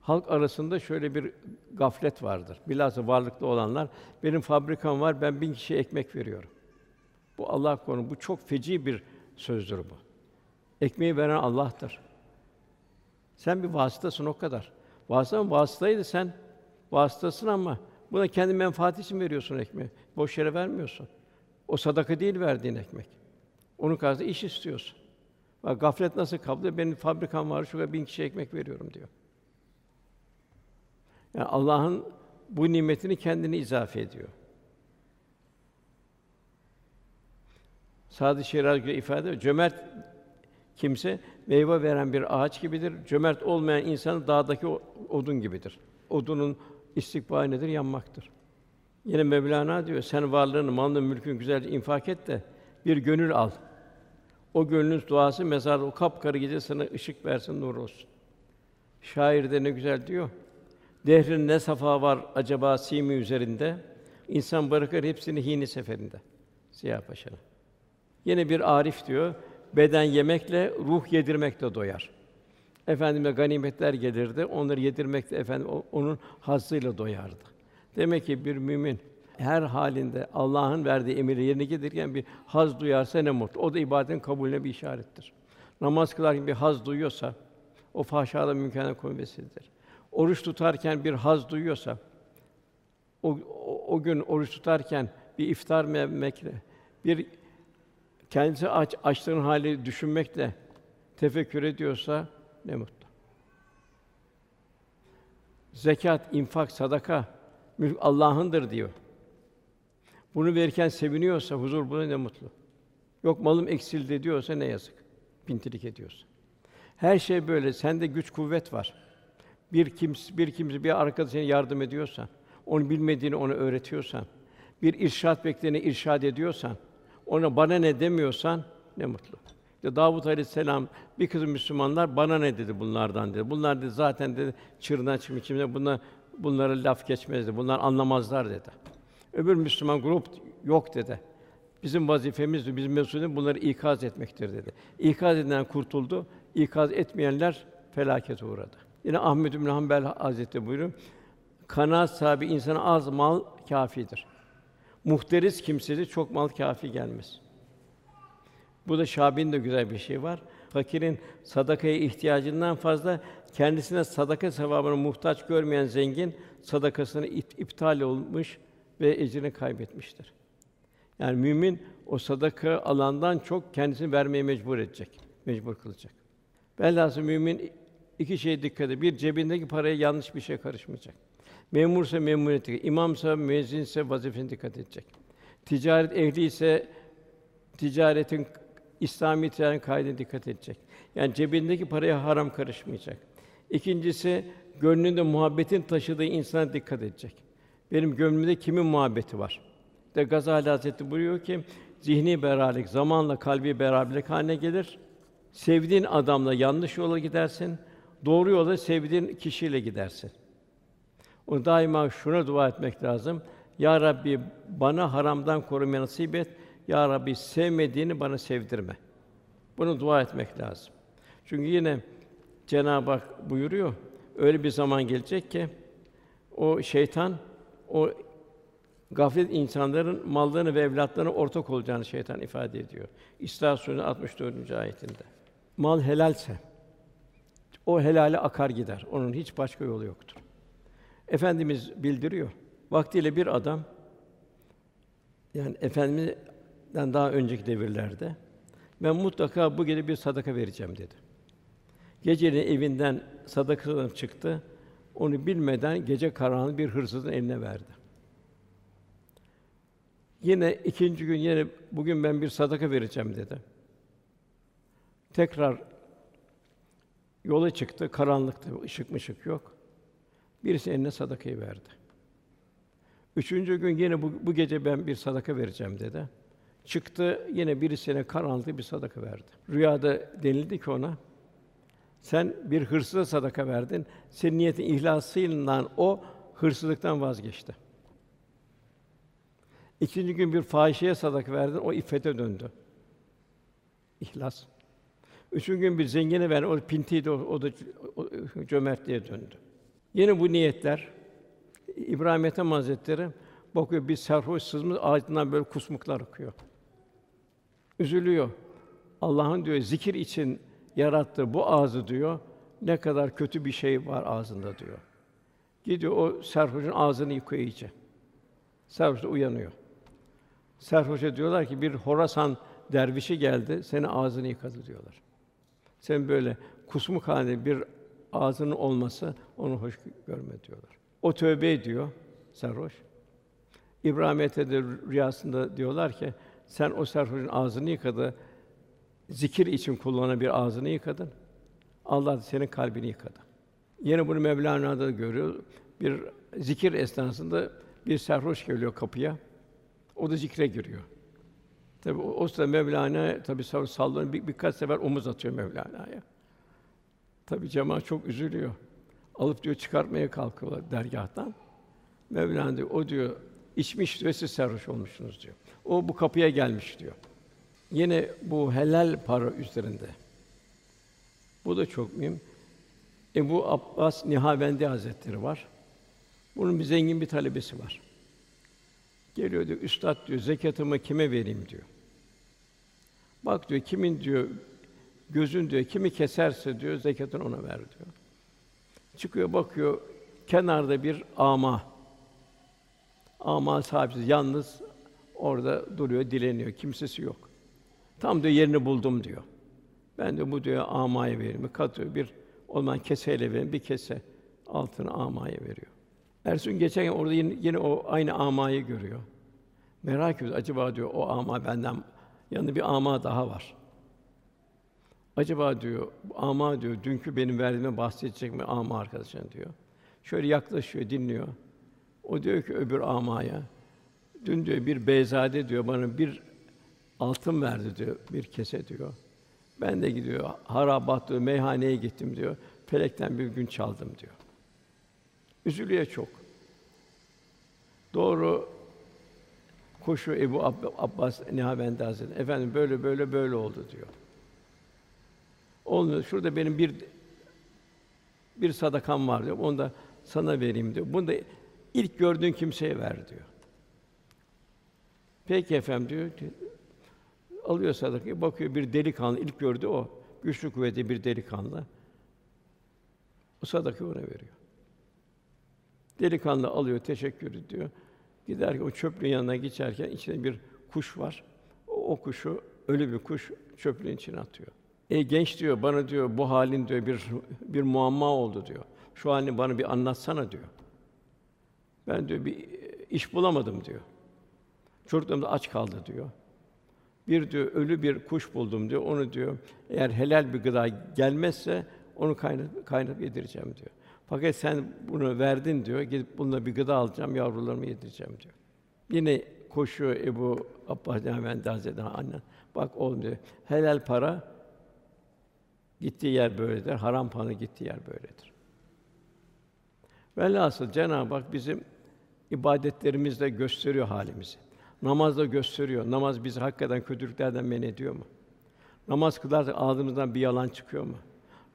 Halk arasında şöyle bir gaflet vardır. Bilhassa varlıklı olanlar, benim fabrikam var, ben bin kişiye ekmek veriyorum. Bu Allah konu, bu çok feci bir sözdür bu. Ekmeği veren Allah'tır. Sen bir vasıtasın o kadar. Vasıta vasıtaydı sen vasıtasın ama buna kendi menfaati için veriyorsun ekmeği. Boş yere vermiyorsun. O sadaka değil verdiğin ekmek. Onun karşısında iş istiyorsun. Bak gaflet nasıl kaldı? Benim fabrikam var, şuraya bin kişi ekmek veriyorum diyor. Yani Allah'ın bu nimetini kendine izafe ediyor. Sadı Şiraz göre ifade ediyor. Cömert kimse meyve veren bir ağaç gibidir. Cömert olmayan insan dağdaki odun gibidir. Odunun istikbali nedir? Yanmaktır. Yine Mevlana diyor, sen varlığını, malını, mülkün güzelce infak et de bir gönül al. O gönlün duası mezarda o kapkarı gece sana ışık versin, nur olsun. Şair de ne güzel diyor. Dehrin ne safa var acaba simi üzerinde? İnsan bırakır hepsini hini seferinde. Ziya Paşa'nın. Yine bir arif diyor, beden yemekle, ruh yedirmekle doyar. Efendime ganimetler gelirdi, onları yedirmekle efendim onun hazzıyla doyardı. Demek ki bir mümin her halinde Allah'ın verdiği emirleri yerine getirirken bir haz duyarsa ne mutlu. O da ibadetin kabulüne bir işarettir. Namaz kılarken bir haz duyuyorsa o fahşada mümkâne koymesidir. Oruç tutarken bir haz duyuyorsa o, o, o gün oruç tutarken bir iftar memekle bir kendisi aç açlığın hali düşünmekle tefekkür ediyorsa ne mutlu. Zekat, infak, sadaka mülk Allah'ındır diyor. Bunu verirken seviniyorsa huzur buna ne mutlu. Yok malım eksildi diyorsa ne yazık. Pintilik ediyorsa. Her şey böyle. Sende güç kuvvet var. Bir kimse bir kimse bir arkadaşına yardım ediyorsa, onu bilmediğini ona öğretiyorsan, bir irşat bekleyeni irşad ediyorsan, ona bana ne demiyorsan ne mutlu. İşte Davud Aleyhisselam bir kızım Müslümanlar bana ne dedi bunlardan dedi. Bunlar dedi zaten dedi çığırından çıkmış kimse buna bunlara laf geçmezdi. Bunlar anlamazlar dedi. Öbür Müslüman grup yok dedi. Bizim vazifemiz, bizim mesuliyetimiz bunları ikaz etmektir dedi. İkaz edilen kurtuldu, ikaz etmeyenler felaket uğradı. Yine Ahmed bin Hanbel Hazretleri buyuruyor. Kanaat sahibi insana az mal kafidir. Muhteris kimsesi çok mal kafi gelmez. Bu da Şabi'nin de güzel bir şey var. Fakirin sadakaya ihtiyacından fazla kendisine sadaka sevabına muhtaç görmeyen zengin sadakasını iptal olmuş ve ecrini kaybetmiştir. Yani mümin o sadaka alandan çok kendisini vermeye mecbur edecek, mecbur kılacak. Velhâsıl mümin iki şeye dikkat edecek. Bir cebindeki paraya yanlış bir şey karışmayacak. Memursa memuriyeti, imamsa müezzinse vazifesine dikkat edecek. Ticaret ehli ise ticaretin İslami ticaretin kaydına dikkat edecek. Yani cebindeki paraya haram karışmayacak. İkincisi gönlünde muhabbetin taşıdığı insana dikkat edecek. Benim gönlümde kimin muhabbeti var? De Gazali Hazretleri buyuruyor ki zihni beraberlik zamanla kalbi beraberlik haline gelir. Sevdiğin adamla yanlış yola gidersin. Doğru yola sevdiğin kişiyle gidersin. O daima şuna dua etmek lazım. Ya Rabbi bana haramdan korumayı nasip et. Ya Rabbi sevmediğini bana sevdirme. Bunu dua etmek lazım. Çünkü yine Cenab-ı Hak buyuruyor. Öyle bir zaman gelecek ki o şeytan o gaflet insanların mallarını ve evlatlarını ortak olacağını şeytan ifade ediyor. İsra Suresi 64. ayetinde. Mal helalse o helale akar gider. Onun hiç başka yolu yoktur. Efendimiz bildiriyor. Vaktiyle bir adam yani Efendimiz'den daha önceki devirlerde ben mutlaka bu gece bir sadaka vereceğim dedi. Gecenin evinden sadaka çıktı. Onu bilmeden gece karanlığı bir hırsızın eline verdi. Yine ikinci gün yine bugün ben bir sadaka vereceğim dedi. Tekrar yola çıktı, karanlıktı, ışık mışık yok. Birisi eline sadakayı verdi. Üçüncü gün yine bu, bu gece ben bir sadaka vereceğim dedi. Çıktı yine birisine karanlıkta bir sadaka verdi. Rüyada denildi ki ona sen bir hırsıza sadaka verdin. Senin niyetin ihlasıyla o hırsızlıktan vazgeçti. İkinci gün bir fahişeye sadaka verdin, o iffete döndü. İhlas. Üçüncü gün bir zengine verdin, o pintiydi, o, o da cömertliğe döndü. Yine bu niyetler İbrahim Ethem Hazretleri bakıyor bir sarhoş sızmış ağzından böyle kusmuklar akıyor. Üzülüyor. Allah'ın diyor zikir için yarattığı bu ağzı diyor ne kadar kötü bir şey var ağzında diyor. Gidiyor o sarhoşun ağzını yıkıyor iyice. Sarhoş da uyanıyor. Sarhoşa diyorlar ki bir Horasan dervişi geldi, senin ağzını yıkadı diyorlar. Sen böyle kusmuk halinde bir ağzının olması onu hoş görme diyorlar. O tövbe ediyor sarhoş. İbrahim de rüyasında diyorlar ki sen o sarhoşun ağzını yıkadı, zikir için kullanan bir ağzını yıkadın. Allah da senin kalbini yıkadı. Yine bunu Mevlana'da görüyor. Bir zikir esnasında bir sarhoş geliyor kapıya. O da zikre giriyor. Tabi o, o sırada Mevlana tabi sallanıyor bir, birkaç sefer omuz atıyor Mevlana'ya. Tabi cemaat çok üzülüyor. Alıp diyor çıkartmaya kalkıyorlar dergâhtan. Mevlana diyor, o diyor içmiş ve siz sarhoş olmuşsunuz diyor. O bu kapıya gelmiş diyor. Yine bu helal para üzerinde. Bu da çok mühim. Ebu Abbas Nihavendi Hazretleri var. Bunun bir zengin bir talebesi var. Geliyor diyor, üstad diyor, zekatımı kime vereyim diyor. Bak diyor, kimin diyor, gözün diyor, kimi keserse diyor, zekatını ona ver diyor. Çıkıyor bakıyor, kenarda bir ama. Ama sahipsiz, yalnız orada duruyor, dileniyor, kimsesi yok. Tam diyor yerini buldum diyor. Ben de bu diyor amaya vereyim. Katıyor bir olman keseyle verin, bir kese altını amaya veriyor. Ersun geçen orada yine, yine o aynı amayı görüyor. Merak ediyor. Acaba diyor o ama benden yanında bir ama daha var. Acaba diyor ama diyor dünkü benim verdiğime bahsedecek mi ama arkadaşın diyor. Şöyle yaklaşıyor, dinliyor. O diyor ki öbür amaya dün diyor bir beyzade diyor bana bir altın verdi diyor bir kese diyor. Ben de gidiyor harabat diyor meyhaneye gittim diyor. Felekten bir gün çaldım diyor. Üzülüyor çok. Doğru koşu Ebu Abbas Nihavendi Hazretleri. Efendim böyle böyle böyle oldu diyor. Olmuyor. Şurada benim bir bir sadakam var diyor. Onu da sana vereyim diyor. Bunu da ilk gördüğün kimseye ver diyor. Peki efendim diyor. Alıyor sadakayı, bakıyor bir delikanlı ilk gördü o. Güçlü kuvvetli bir delikanlı. O sadakayı ona veriyor. Delikanlı alıyor, teşekkür ediyor. Giderken o çöplüğün yanına geçerken içinde bir kuş var. O, o kuşu ölü bir kuş çöplüğün içine atıyor. E genç diyor bana diyor bu halin diyor bir bir muamma oldu diyor. Şu halini bana bir anlatsana diyor. Ben diyor bir iş bulamadım diyor. Çocuklarım da aç kaldı diyor. Bir diyor ölü bir kuş buldum diyor. Onu diyor eğer helal bir gıda gelmezse onu kaynat kaynat yedireceğim diyor. Fakat sen bunu verdin diyor. Gidip bununla bir gıda alacağım, yavrularımı yedireceğim diyor. Yine koşuyor Ebu Abbas Efendi Hazretleri annen. Bak oğlum diyor. Helal para gittiği yer böyledir. Haram paranın gittiği yer böyledir. Velhasıl Cenab-ı Hak bizim ibadetlerimizde gösteriyor halimizi. Namazda gösteriyor. Namaz bizi hakikaten kötülüklerden men ediyor mu? Namaz kılarsak ağzımızdan bir yalan çıkıyor mu?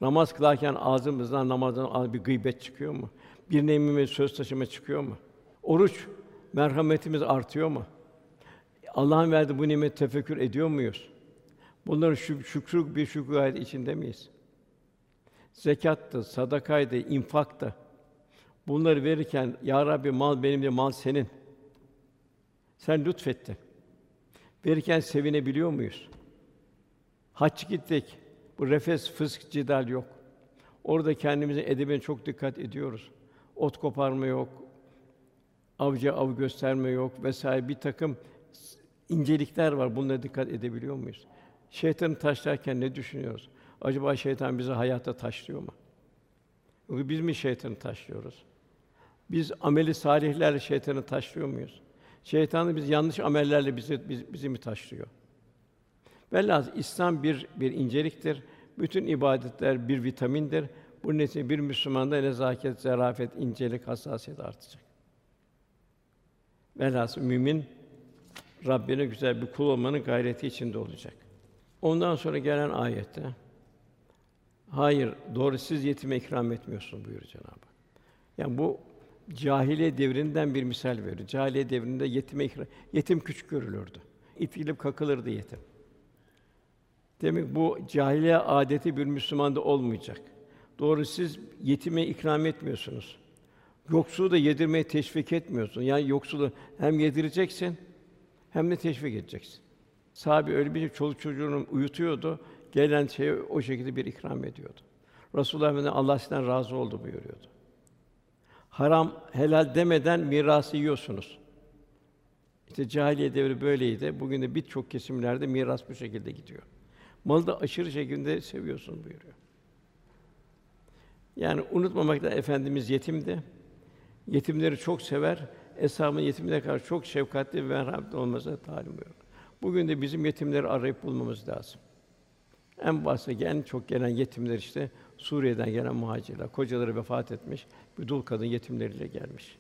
Namaz kılarken ağzımızdan namazdan bir gıybet çıkıyor mu? Bir nemime söz taşıma çıkıyor mu? Oruç merhametimiz artıyor mu? Allah'ın verdiği bu nimet tefekkür ediyor muyuz? Bunların şük şükrü bir şükür içinde miyiz? Zekattı, sadakaydı, infaktı. Bunları verirken ya Rabbi mal benim de mal senin. Sen lütfettin. Verirken sevinebiliyor muyuz? Hac gittik. Bu refes, fısk, cidal yok. Orada kendimize edebine çok dikkat ediyoruz. Ot koparma yok, avcı av gösterme yok vesaire bir takım incelikler var. Bunlara dikkat edebiliyor muyuz? Şeytanı taşlarken ne düşünüyoruz? Acaba şeytan bizi hayatta taşlıyor mu? Yoksa biz mi şeytanı taşlıyoruz? Biz ameli salihlerle şeytanı taşlıyor muyuz? Şeytanı biz yanlış amellerle bizi biz, bizi mi taşlıyor? Velhâsıl İslam bir bir inceliktir. Bütün ibadetler bir vitamindir. Bu neticede bir Müslümanda nezaket, zarafet, incelik, hassasiyet artacak. Velhâsıl mümin Rabbine güzel bir kul olmanın gayreti içinde olacak. Ondan sonra gelen ayette Hayır, doğru siz yetime ikram etmiyorsun buyuruyor Cenab-ı Hak. Yani bu cahiliye devrinden bir misal veriyor. Cahiliye devrinde yetime yetim küçük görülürdü. İtilip kakılırdı yetim. Demek bu cahiliye adeti bir Müslümanda olmayacak. Doğru siz yetime ikram etmiyorsunuz. Yoksulu da yedirmeye teşvik etmiyorsun. Yani yoksulu hem yedireceksin hem de teşvik edeceksin. Sahabe öyle bir şey, çoluk çocuğunu uyutuyordu. Gelen şeyi o şekilde bir ikram ediyordu. Resulullah Efendimiz Allah razı oldu buyuruyordu. Haram, helal demeden mirası yiyorsunuz. İşte cahiliye devri böyleydi. Bugün de birçok kesimlerde miras bu şekilde gidiyor. Malı da aşırı şekilde seviyorsun buyuruyor. Yani unutmamakta efendimiz yetimdi. Yetimleri çok sever. Eshabın yetimlere karşı çok şefkatli ve merhametli olmasına talim buyuruyor. Bugün de bizim yetimleri arayıp bulmamız lazım. En başta en çok gelen yetimler işte Suriye'den gelen muhacirler. Kocaları vefat etmiş, bir dul kadın yetimleriyle gelmiş.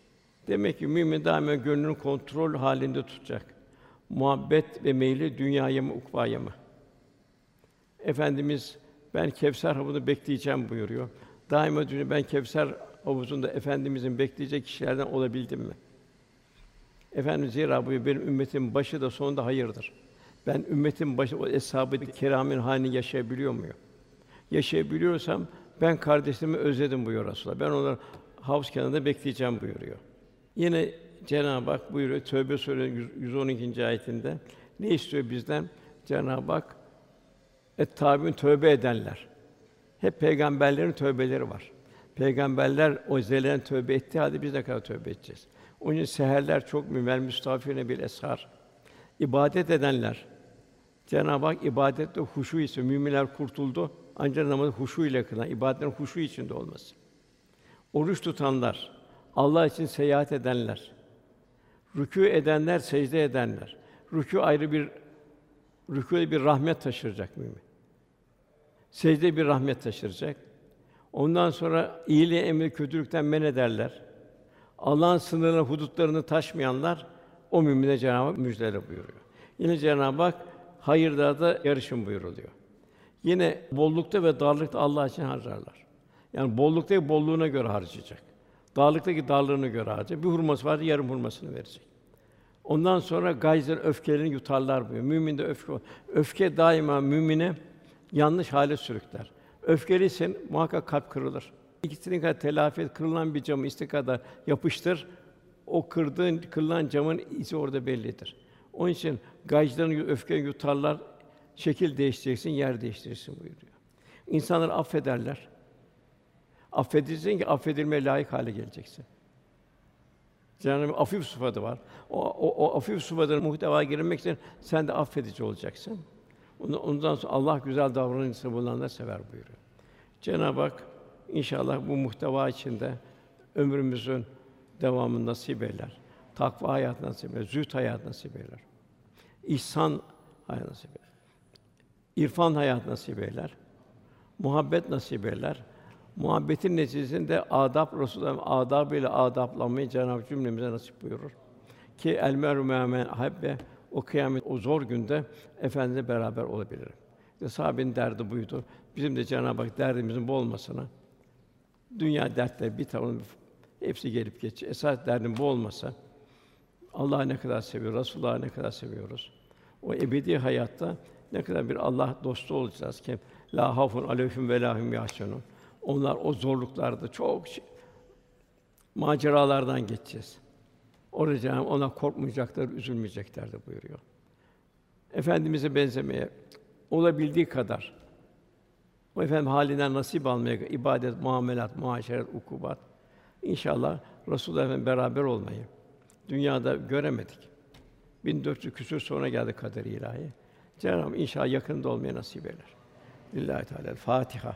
Demek ki mümin daima gönlünü kontrol halinde tutacak. Muhabbet ve meyli dünyaya mı ukvaya mı? Efendimiz ben Kevser havuzunu bekleyeceğim buyuruyor. Daima düşünüyor ben Kevser havuzunda efendimizin bekleyecek kişilerden olabildim mi? Efendimiz zira buyuruyor benim ümmetim başı da sonunda hayırdır. Ben ümmetin başı o eshab-ı kiramın halini yaşayabiliyor muyum? Yaşayabiliyorsam ben kardeşlerimi özledim buyuruyor Resulullah. Ben onları havuz kenarında bekleyeceğim buyuruyor. Yine Cenab-ı Hak buyuruyor Tövbe Suresi 112. ayetinde ne istiyor bizden? Cenab-ı Hak et tabi'in tövbe edenler. Hep peygamberlerin tövbeleri var. Peygamberler o zeleren tövbe ettiği halde biz ne kadar tövbe edeceğiz? Onun için seherler çok müvel müstafirine bir eshar. İbadet edenler. Cenab-ı Hak ibadette huşu ise müminler kurtuldu. Ancak namazı huşu ile kılan, ibadetlerin huşu içinde olması. Oruç tutanlar, Allah için seyahat edenler, rükû edenler, secde edenler. Rükû ayrı bir rükûde bir rahmet taşıracak mümin. Secde bir rahmet taşıracak. Ondan sonra iyiliği emri kötülükten men ederler. Allah'ın sınırlarını, hudutlarını taşmayanlar o mümine Cenab-ı Hak müjdele buyuruyor. Yine Cenab-ı Hak hayırda da yarışın buyuruluyor. Yine bollukta ve darlıkta Allah için harcarlar. Yani bollukta bolluğuna göre harcayacak. Darlıktaki darlığına göre harcayacak. Bir hurması varsa yarım hurmasını verecek. Ondan sonra gayzın öfkelerini yutarlar buyuruyor. Mümin de öfke öfke daima mümine yanlış hale sürükler. Öfkeliysen muhakkak kalp kırılır. İkisinin kadar telafi et, kırılan bir camı iste kadar yapıştır. O kırdığın, kırılan camın izi orada bellidir. Onun için gaycıların öfke yutarlar, şekil değiştireceksin, yer değiştirirsin buyuruyor. İnsanlar affederler. Affedilsin ki affedilmeye layık hale geleceksin. Cenab-ı afif sıfatı var. O, o, o afif sıfatının muhteva girilmek için sen de affedici olacaksın. Ondan sonra Allah güzel davranışını bulunanlar sever buyuruyor. Cenab-ı Hak inşallah bu muhteva içinde ömrümüzün devamını nasip eyler. Takva hayat nasip eyler, zühd hayat nasip eyler. İhsan hayat nasip eyler. İrfan hayat nasip eyler. muhabbet nasip eder. Muhabbetin neticesinde adab Resulullah'ın adabıyla adaplanmayı Cenab-ı cümlemize nasip buyurur. Ki el meru men habbe o kıyamet o zor günde efendimizle beraber olabilirim. İşte sahabenin derdi buydu. Bizim de Cenab-ı Hak derdimizin bu olmasına dünya dertleri bir tarafa hepsi gelip geçiyor. Esas derdim bu olmasa Allah'ı ne kadar seviyoruz, Resulullah'ı ne kadar seviyoruz. O ebedi hayatta ne kadar bir Allah dostu olacağız ki la hafun aleyhim ve lahum yahsunun. Onlar o zorluklarda çok şey- maceralardan geçeceğiz. Orada Cenab-ı ona korkmayacaklar, üzülmeyecekler de buyuruyor. Efendimize benzemeye olabildiği kadar o efendim halinden nasip almaya ibadet, muamelat, muaşeret, ukubat İnşallah Resulullah Efendimiz beraber olmayı dünyada göremedik. 1400 küsur sonra geldi kader ilahi. Cenab-ı Hak inşallah yakında olmayı nasip eder. Lillahi Teala Fatiha.